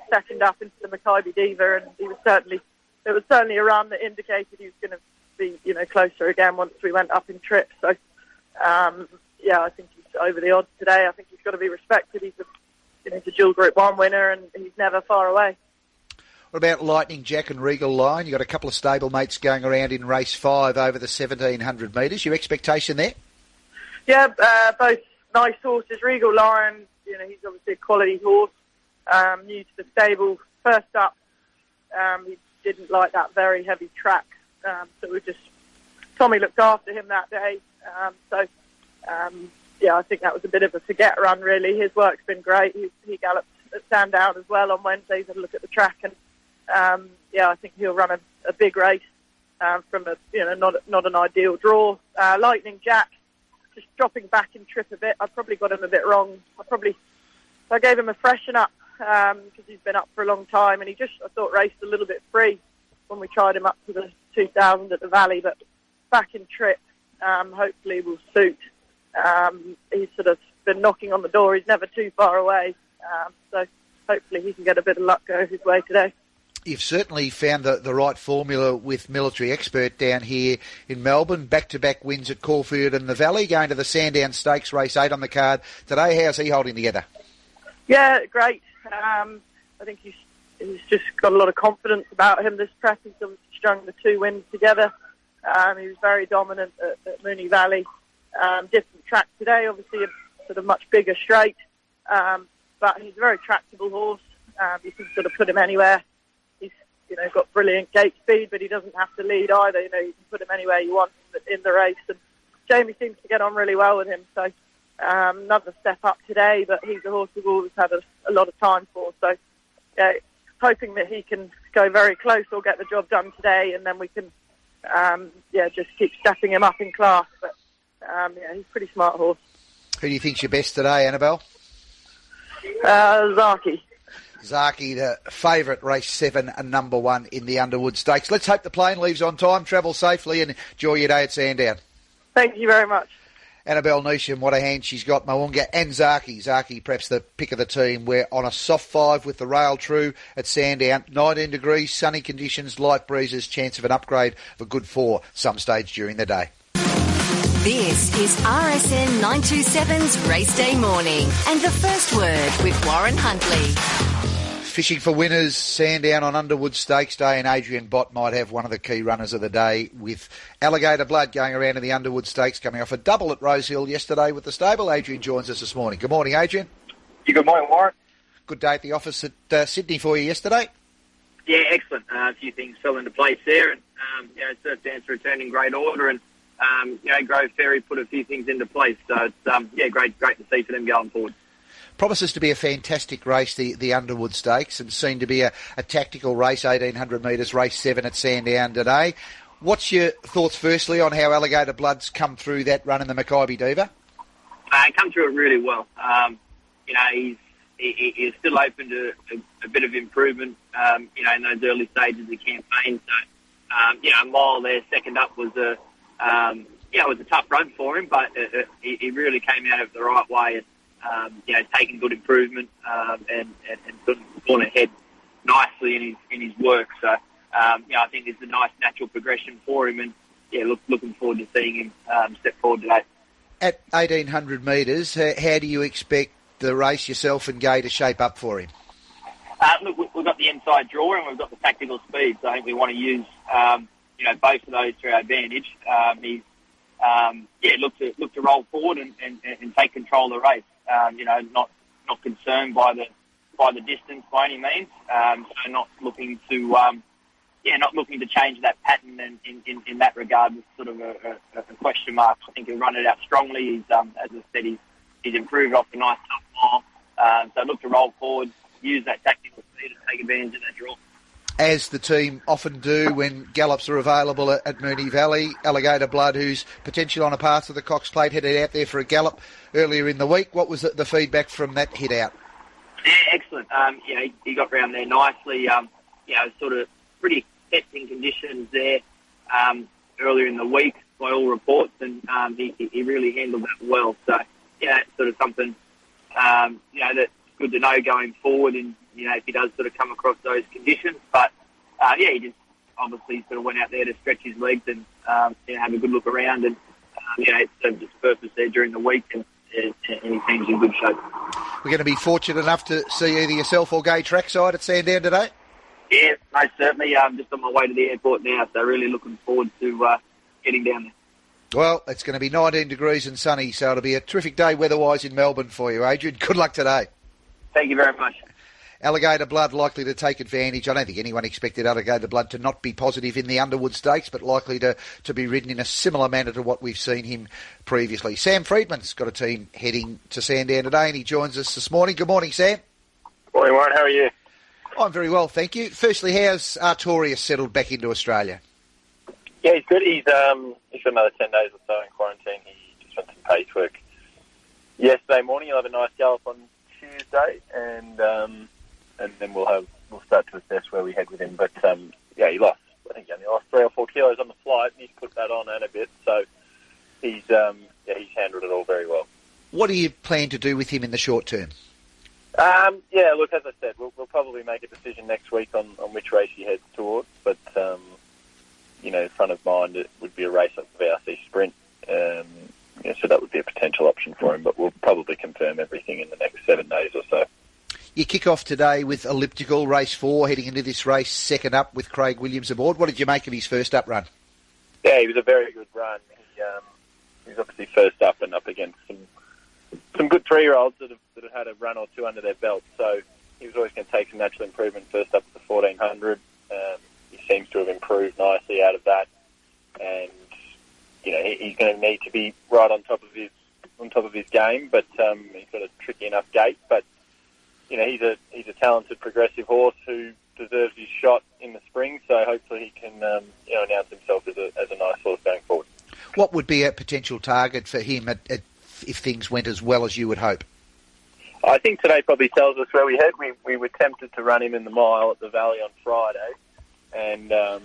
Second up into the Makybe Diva, and he was certainly it was certainly a run that indicated he was going to be you know closer again once we went up in trip. So um, yeah, I think he's over the odds today. I think he's got to be respected. He's a you know, he's a dual Group One winner, and he's never far away. What about Lightning Jack and Regal Lion? You've got a couple of stablemates going around in race five over the 1700 metres. Your expectation there? Yeah, uh, both nice horses. Regal Lion, you know, he's obviously a quality horse. Um, new to the stable. First up, um, he didn't like that very heavy track. Um, so we just, Tommy looked after him that day. Um, so, um, yeah, I think that was a bit of a forget run, really. His work's been great. He, he galloped at Sandown as well on Wednesdays, had a look at the track and um, yeah, I think he'll run a, a big race from a you know not not an ideal draw. Uh, Lightning Jack just dropping back in trip a bit. I probably got him a bit wrong. I probably I gave him a freshen up because um, he's been up for a long time and he just I thought raced a little bit free when we tried him up to the 2000 at the Valley, but back in trip um, hopefully will suit. Um, he's sort of been knocking on the door. He's never too far away, um, so hopefully he can get a bit of luck go his way today you've certainly found the, the right formula with Military Expert down here in Melbourne. Back to back wins at Caulfield and the Valley, going to the Sandown Stakes race eight on the card today. How's he holding together? Yeah, great. Um, I think he's, he's just got a lot of confidence about him this prep. He's strung the two wins together. Um, he was very dominant at, at Moonee Valley. Um, different track today, obviously a sort of much bigger straight, um, but he's a very tractable horse. Um, you can sort of put him anywhere He's you know, got brilliant gate speed, but he doesn't have to lead either. You know, you can put him anywhere you want in the race. And Jamie seems to get on really well with him. So um, another step up today, but he's a horse we've always had a, a lot of time for. So yeah, hoping that he can go very close or get the job done today, and then we can um, yeah just keep stepping him up in class. But um, yeah, he's a pretty smart horse. Who do you think's your best today, Annabel? Uh, Zaaki. Zaaki, the favourite, race seven and number one in the Underwood Stakes. Let's hope the plane leaves on time, travel safely, and enjoy your day at Sandown. Thank you very much. Annabel Neasham, what a hand she's got. Mo'unga and Zaaki. Zaaki, perhaps the pick of the team. We're on a soft five with the rail true at Sandown. 19 degrees, sunny conditions, light breezes, chance of an upgrade of a good four some stage during the day. This is RSN 927's Race Day Morning and the first word with Warren Huntley. Fishing for winners, Sandown on Underwood Stakes Day, and Adrian Bott might have one of the key runners of the day with Alligator Blood going around in the Underwood Stakes, coming off a double at Rosehill yesterday with the stable. Adrian joins us this morning. Good morning, Adrian. Yeah, good morning, Warren. Good day at the office at uh, Sydney for you yesterday. Yeah, excellent. Uh, a few things fell into place there, and um, you know, Surf Dance returned in great order, and um, you know, Grove Ferry put a few things into place. So it's um, yeah, great, great to see for them going forward promises to be a fantastic race, the, the Underwood Stakes, and seen to be a, a tactical race, 1800 metres, race seven at Sandown today. What's your thoughts, firstly, on how Alligator Blood's come through that run in the Makybe Diva? Uh, come through it really well. Um, you know, he's he, he's still open to a, a bit of improvement. Um, you know, in those early stages of the campaign. So, um, you know, mile there, second up was a um, yeah, it was a tough run for him, but it, it, he really came out of the right way um, you know, taken good improvement um, and, and, and gone ahead nicely in his in his work. So, um, you know, I think it's a nice natural progression for him, and yeah, look, looking forward to seeing him um, step forward today. At 1800 metres, how do you expect the race yourself and Gai to shape up for him? Uh, look, we've got the inside draw and we've got the tactical speed, so I think we want to use um, you know both of those to our advantage. Um, he's um, yeah, look to look to roll forward and, and, and take control of the race. Um, you know, not not concerned by the by the distance by any means. Um, so not looking to um, yeah, not looking to change that pattern in, in, in, in that regard with sort of a, a, a question mark. I think he'll run it out strongly. He's um, as I said, he's he's improved off the nice top mile. Um, so look to roll forward, use that tactical speed and take advantage of that draw as the team often do when gallops are available at, at Moonee Valley. Alligator Blood, who's potentially on a path to the Cox Plate, headed out there for a gallop earlier in the week. What was the, the feedback from that hit out? Yeah, excellent. Um, you know, he, he got round there nicely. Um, you know, sort of pretty testing conditions there um, earlier in the week by all reports, and um, he, he really handled that well. So, yeah, it's sort of something, um, you know, that's good to know going forward you know, if he does sort of come across those conditions. But uh, yeah, he just obviously sort of went out there to stretch his legs and um, you know, have a good look around, and um, you know, it served its purpose there during the week, and, and he seems in good shape. We're going to be fortunate enough to see either yourself or Gai trackside at Sandown today. Yeah, most certainly. I'm just on my way to the airport now, so really looking forward to uh, getting down there. Well, it's going to be 19 degrees and sunny, so it'll be a terrific day weather-wise in Melbourne for you, Adrian. Good luck today. Thank you very much. Alligator Blood likely to take advantage. I don't think anyone expected Alligator Blood to not be positive in the Underwood Stakes, but likely to, to be ridden in a similar manner to what we've seen him previously. Sam Freedman's got a team heading to Sandown today, and he joins us this morning. Good morning, Sam. Morning, Warren. How are you? I'm very well, thank you. Firstly, how's Artorias settled back into Australia? Yeah, he's good. He's um he's got another ten days or so in quarantine. He just went some pace work yesterday morning. He'll have a nice gallop on Tuesday, and um, and then we'll have we'll start to assess where we head with him. But um, yeah, he lost. I think he only lost three or four kilos on the flight, and he's put that on and a bit. So he's um, yeah, he's handled it all very well. What do you plan to do with him in the short term? Um, yeah, look, as I said, we'll, we'll probably make a decision next week on, on which race he heads towards. But um, you know, front of mind, it would be a race like the VRC Sprint. Um, yeah, so that would be a potential option for him. But we'll probably confirm everything in the next seven days or so. You kick off today with elliptical race four, heading into this race second up with Craig Williams aboard. What did you make of his first up run? Yeah, he was a very good run. He, um, was obviously first up and up against some some good three year olds that have, that have had a run or two under their belt. So he was always going to take some natural improvement first up at the 1400. Um, he seems to have improved nicely out of that, and you know he, he's going to need to be right on top of his on top of his game. But um, he's got a tricky enough gait, but you know, he's a he's a talented progressive horse who deserves his shot in the spring. So hopefully he can um, you know announce himself as a as a nice horse going forward. What would be a potential target for him at, at, if things went as well as you would hope? I think today probably tells us where we head. We we were tempted to run him in the mile at the Valley on Friday, and um,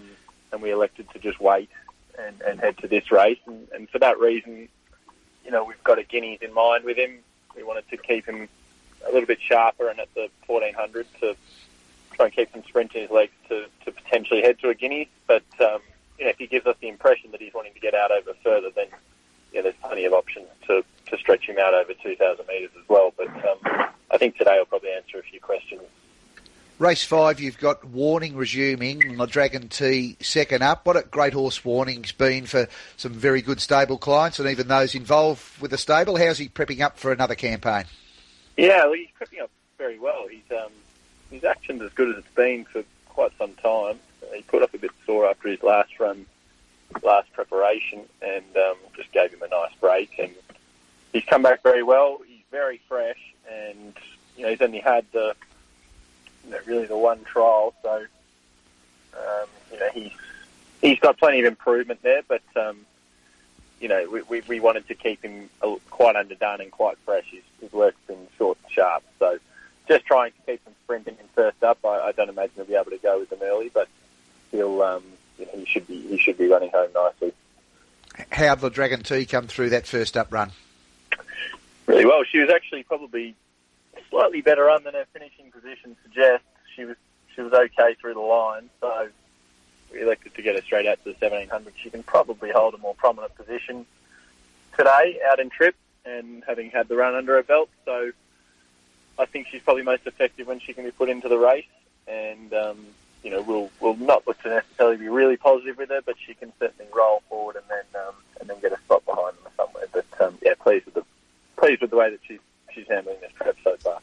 and we elected to just wait and, and head to this race. And, and for that reason, you know, we've got a guineas in mind with him. We wanted to keep him a little bit sharper and at the 1400 to try and keep some sprint in his legs to, to potentially head to a Guinea. But um, you know, if he gives us the impression that he's wanting to get out over further, then yeah, there's plenty of options to, to stretch him out over 2,000 metres as well. But um, I think today will probably answer a few questions. Race five, you've got Warning resuming, the Dragon T second up. What a great horse Warning's been for some very good stable clients and even those involved with the stable. How's he prepping up for another campaign? Yeah, well, he's creeping up very well. He's um, his action's as good as it's been for quite some time. He put up a bit sore after his last run, last preparation, and um, just gave him a nice break. And he's come back very well. He's very fresh, and you know he's only had the you know, really the one trial, so um, you know he's he's got plenty of improvement there. But um, you know, we, we, we wanted to keep him quite underdone and quite fresh. His, his work's been short and sharp. So just trying to keep him sprinting in first up. I, I don't imagine he'll be able to go with them early, but he'll, um, you know, he should be he should be running home nicely. How did the Dragon T come through that first up run? Really well. She was actually probably slightly better run than her finishing position suggests. She was she was okay through the line, so elected to get her straight out to the 1700. She can probably hold a more prominent position today out in trip and having had the run under her belt. So I think she's probably most effective when she can be put into the race. And, um, you know, we'll, we'll not look to necessarily be really positive with her, but she can certainly roll forward and then, um, and then get a spot behind them somewhere. But, um, yeah, pleased with the, pleased with the way that she's, she's handling this prep so far.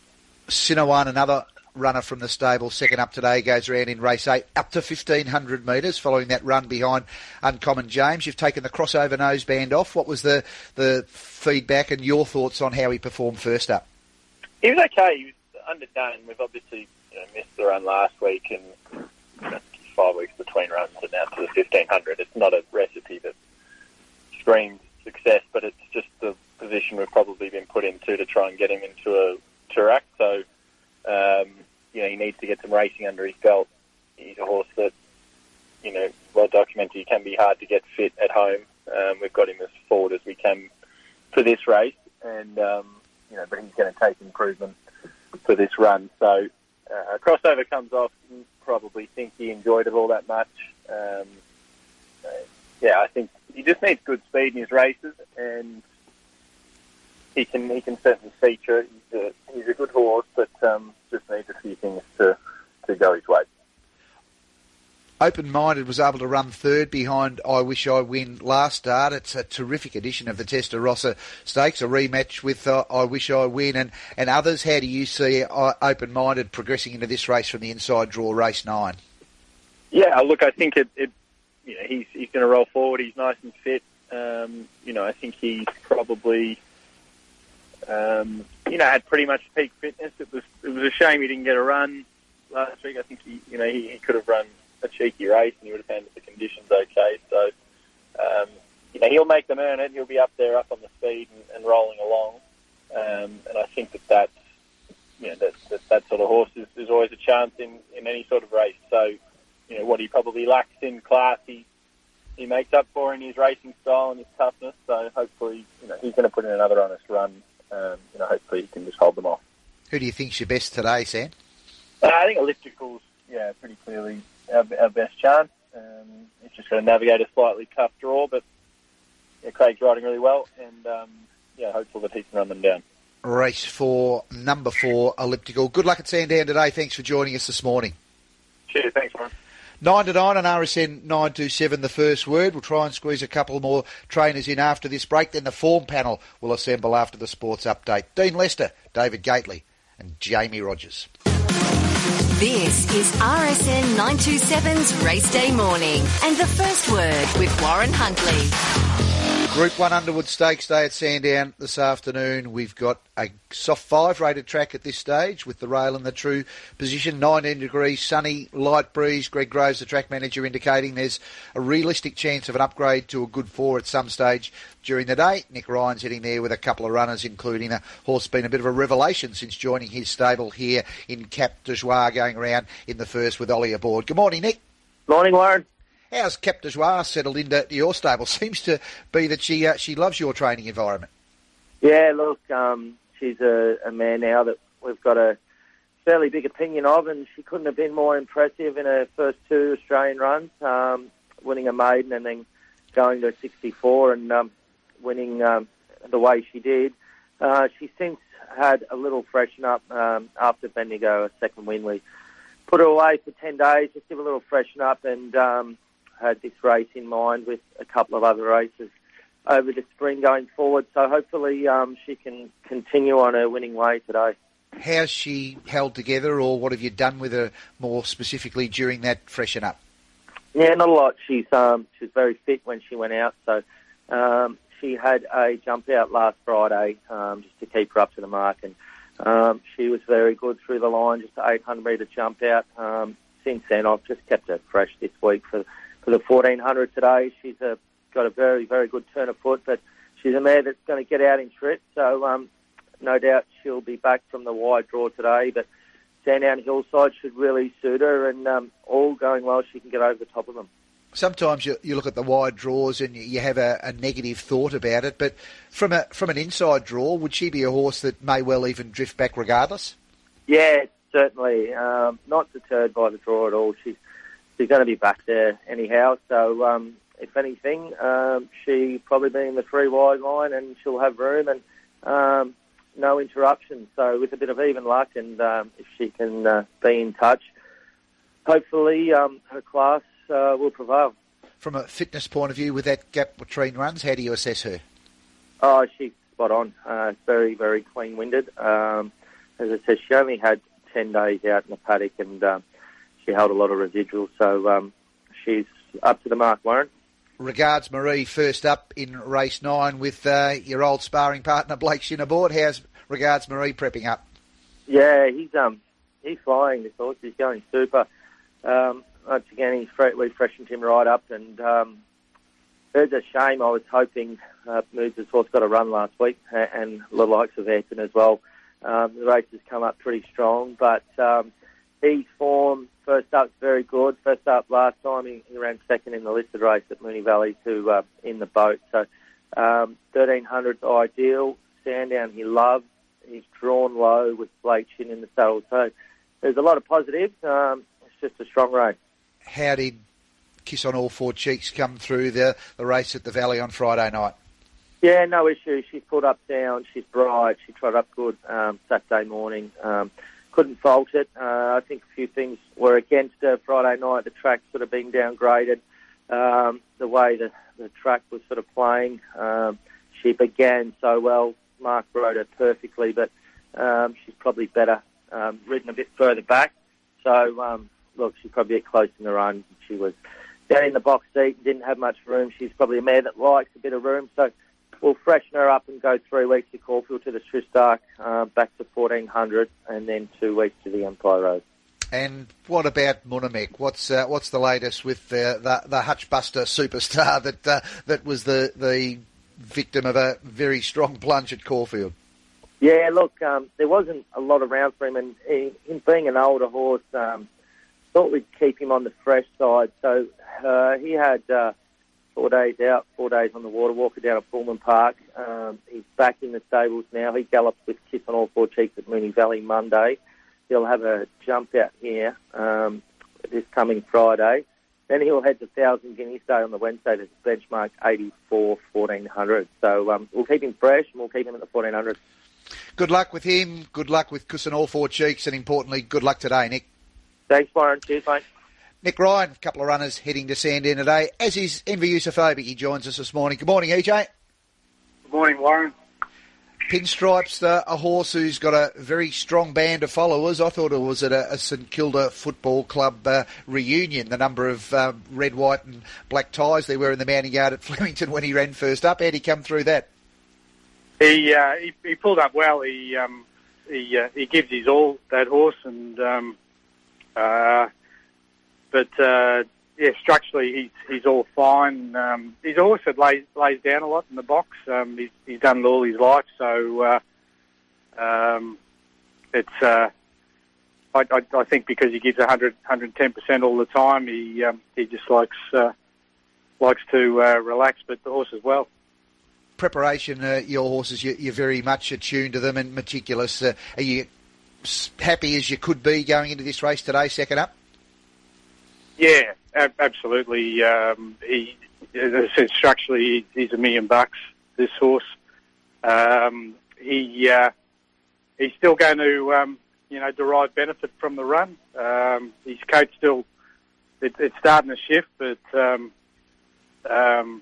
Sinawann, another runner from the stable, second up today, goes around in race eight, up to 1500 metres following that run behind Uncommon James. You've taken the crossover noseband off. What was the, the feedback and your thoughts on how he performed first up? He was okay. He was underdone. We've obviously you know, missed the run last week and five weeks between runs and now to the 1500. It's not a recipe that screams success, but it's just the position we've probably been put into to try and get him into a Toorak. So, um, you know, he needs to get some racing under his belt. He's a horse that, you know, well documented. He can be hard to get fit at home. Um, we've got him as forward as we can for this race, and um, you know, but he's going to take improvement for this run. So, uh, crossover comes off. Probably think he enjoyed it all that much. Um, uh, yeah, I think he just needs good speed in his races, and he can he can certainly feature. He's a, he's a good horse, but um, just needs a few things to to go his way. Open Minded was able to run third behind I Wish I Win last start. It's a terrific edition of the Testarossa Stakes, a rematch with uh, I Wish I Win and, and others. How do you see uh, Open Minded progressing into this race from the inside draw, race nine? Yeah, look, I think it, it you know, he's he's going to roll forward. He's nice and fit. Um, you know, I think he's probably um, you know had pretty much peak fitness. It was it was a shame he didn't get a run last week. I think he you know he, he could have run a cheeky race and he would have handled the conditions okay. So um, you know he'll make them earn it. He'll be up there, up on the speed and, and rolling along. Um, and I think that that's you know that, that that sort of horse is, is always a chance in in any sort of race. So you know what he probably lacks in class, he he makes up for in his racing style and his toughness. So hopefully, you know, he's going to put in another honest run. Um, you know, hopefully he can just hold them off. Who do you think's your best today, Sam? Uh, I think ellipticals, yeah, pretty clearly our, our best chance. Um, he's just going to navigate a slightly tough draw, but yeah, Craig's riding really well, and um, yeah, hopeful that he can run them down. Race for number four, elliptical. Good luck at Sandown today. Thanks for joining us this morning. Cheers, thanks, Warren. 9 to 9 on RSN 927, the first word. We'll try and squeeze a couple more trainers in after this break. Then the form panel will assemble after the sports update. Dean Lester, David Gately, and Jamie Rogers. This is RSN 927's Race Day Morning and the first word with Warren Huntley. Group 1 Underwood Stakes Day at Sandown this afternoon. We've got a soft 5 rated track at this stage with the rail in the true position. 19 degrees, sunny, light breeze. Greg Groves, the track manager, indicating there's a realistic chance of an upgrade to a good 4 at some stage during the day. Nick Ryan's heading there with a couple of runners, including a horse been a bit of a revelation since joining his stable here in Cap de Joie, going around in the first with Ollie aboard. Good morning, Nick. Morning, Warren. How's Cap de Joie settled into your stable? Seems to be that she uh, she loves your training environment. Yeah, look, um, she's a, a man now that we've got a fairly big opinion of, and she couldn't have been more impressive in her first two Australian runs, um, winning a maiden and then going to 64 and um, winning um, the way she did. Uh, she's since had a little freshen up um, after Bendigo, a second win. We put her away for 10 days, just give a little freshen up, and um, had this race in mind with a couple of other races over the spring going forward. So hopefully um, she can continue on her winning way today. How's she held together, or what have you done with her more specifically during that freshen up? Yeah, not a lot. She's um, she was very fit when she went out, so um, she had a jump out last Friday um, just to keep her up to the mark, and um, she was very good through the line, just an 800 metre jump out. Um, since then, I've just kept her fresh this week for for the 1400 today. She's a, got a very very good turn of foot, but she's a mare that's going to get out in trip, so um, no doubt she'll be back from the wide draw today, but. Sandown Hillside should really suit her, and um, all going well, she can get over the top of them sometimes you, you look at the wide draws and you have a, a, negative thought about it. But from a from an inside draw, would she be a horse that may well even drift back regardless? Yeah, certainly. Um, not deterred by the draw at all. She's she's going to be back there anyhow. So um, if anything, um, she probably be in the three wide line and she'll have room and um, no interruptions. So with a bit of even luck and um, if she can uh, be in touch, hopefully um, her class uh, will prevail. From a fitness point of view, with that gap between runs, how do you assess her? Oh, she's spot on. Uh, very, very clean-winded. Um, as I said, she only had 10 days out in the paddock and um, she held a lot of residual. So um, she's up to the mark, Warren. Regards, Marie, first up in race nine with uh, your old sparring partner, Blake Shinn aboard. How's Regards, Marie, prepping up? Yeah, he's um he's flying this horse. He's going super. Um, once again, he's fre- we freshened him right up, and um, it's a shame. I was hoping uh, Moods' horse got a run last week, a- and the likes of Ayrton as well. Um, the race has come up pretty strong, but um, his form first up's very good. First up last time, he, he ran second in the listed race at Moonee Valley to uh, in the boat. So um, 1300's ideal. Sandown he loves. He's drawn low with Blake Shinn in the saddle. So there's a lot of positives. Um, it's just a strong race. How did Kiss on All Four Cheeks come through the, the race at the Valley on Friday night? Yeah, no issue. She's pulled up down. She's bright. She trotted up good um, Saturday morning. Um, couldn't fault it. Uh, I think a few things were against her Friday night. The track sort of being downgraded. Um, the way the, the track was sort of playing. Um, she began so well. Mark rode her perfectly, but um, she's probably better um, ridden a bit further back. So, um, look, she's probably a close in the run. She was down in the box seat, didn't have much room. She's probably a mare that likes a bit of room. So we'll freshen her up and go three weeks to Caulfield to the Tristarc, uh, back to 1400, and then two weeks to the Empire Rose. And what about Munamek? What's uh, what's the latest with the the, the Hutchbuster superstar that uh, that was the the victim of a very strong plunge at Caulfield? Yeah, look, um, there wasn't a lot around for him, and he, him being an older horse, um, thought we'd keep him on the fresh side. So uh, he had uh, four days out, four days on the water walker down at Pullman Park. Um, he's back in the stables now. He gallops with Kiss on all four cheeks at Moonee Valley Monday. He'll have a jump out here um, this coming Friday. Then he'll head to Thousand Guineas Day on the Wednesday to benchmark 84 1400. So um, we'll keep him fresh and we'll keep him at the 1400. Good luck with him. Good luck with Kiss on all four cheeks, and importantly, good luck today, Nick. Thanks, Byron. Cheers, mate. Nick Ryan, a couple of runners heading to Sandown today, as is Enver Jusufovic. He joins us this morning. Good morning, EJ. Good morning, Warren. Pinstripes, uh, a horse who's got a very strong band of followers. I thought it was at a, a St Kilda Football Club uh, reunion. The number of um, red, white, and black ties there were in the mounting yard at Flemington when he ran first up. How'd he come through that? He uh, he, he pulled up well. He um, he uh, he gives his all that horse, and um, uh, but uh, yeah, structurally he's he's all fine. Um, he's that lays lays down a lot in the box. Um, he's he's done it all his life, so uh, um, it's. Uh, I, I, I think because he gives 100, 110 percent all the time, he um, he just likes uh, likes to uh, relax, but the horse as well. Preparation, uh, your horses, you, you're very much attuned to them and meticulous. Uh, are you happy as you could be going into this race today, second up? Yeah, ab- absolutely. Um, he, structurally, he's a million bucks. This horse, um, he uh, he's still going to, um, you know, derive benefit from the run. Um, his coat still, it, it's starting to shift, but um, um,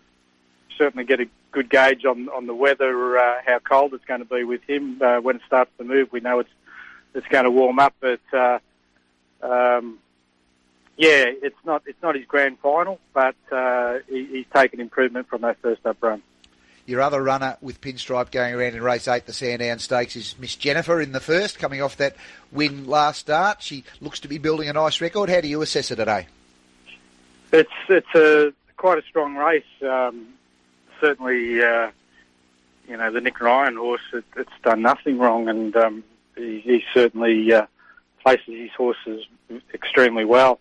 certainly get a good gauge on on the weather, uh, how cold it's going to be with him uh, when it starts to move. We know it's it's going to warm up, but. Uh, um, yeah, it's not it's not his grand final, but uh, he, he's taken improvement from that first up run. Your other runner with pinstripe going around in race eight, the Sandown Stakes, is Miss Jennifer in the first, coming off that win last start. She looks to be building a nice record. How do you assess her today? It's it's a quite a strong race. Um, certainly, uh, you know the Nick Ryan horse. It, it's done nothing wrong, and um, he, he certainly uh, places his horses extremely well.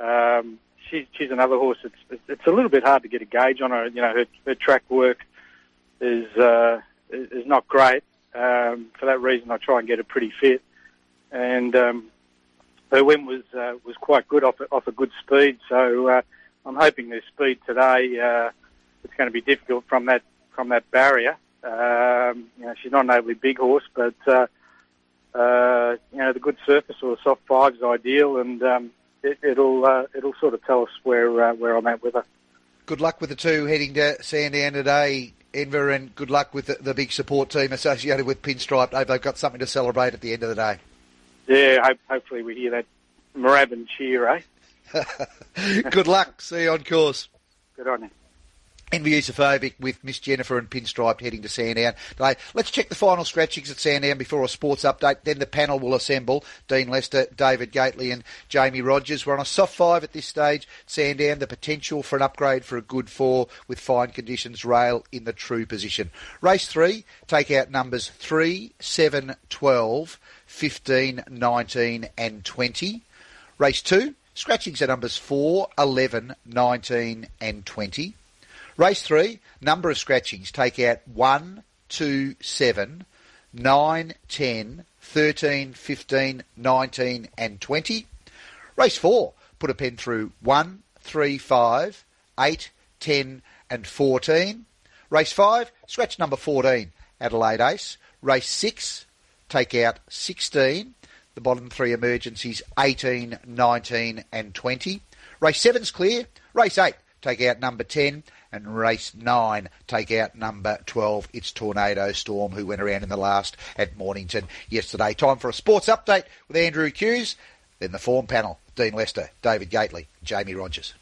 Um, she's she's another horse. It's it's a little bit hard to get a gauge on her. You know, her, her track work is uh, is not great. Um, for that reason, I try and get her pretty fit, and um, her win was uh, was quite good off off a good speed. So uh, I'm hoping the speed today. Uh, it's going to be difficult from that from that barrier. Um, you know, she's not an overly big horse, but uh, uh, you know the good surface or soft five is ideal, and um, it, it'll uh, it'll sort of tell us where uh, where I'm at with her. Good luck with the two heading to Sandown today. Enver, and good luck with the, the big support team associated with Pinstripe. Hope they've got something to celebrate at the end of the day. Yeah, hope, hopefully we hear that Moorabbin cheer, eh? good luck. See you on course. Good on you. Envy with Miss Jennifer and Pinstripe heading to Sandown today. Let's check the final scratchings at Sandown before a sports update. Then the panel will assemble. Dean Lester, David Gately and Jamie Rogers. We're on a soft five at this stage. Sandown, the potential for an upgrade for a good four with fine conditions. Rail in the true position. Race three, take out numbers 3, 7, 12, 15, 19 and 20. Race two, scratchings at numbers 4, 11, 19 and 20. Race three, number of scratchings. Take out 1, 2, 7, 9, 10, 13, 15, 19 and 20. Race four, put a pen through 1, 3, 5, 8, 10 and 14. Race five, scratch number 14, Adelaide Ace. Race six, take out 16. The bottom three emergencies 18, 19 and 20. Race seven's clear. Race eight, take out number 10 and race nine take out number 12. It's Tornado Storm, who went around in the last at Mornington yesterday. Time for a sports update with Andrew Hughes. Then the form panel, Dean Lester, David Gately, Jamie Rogers.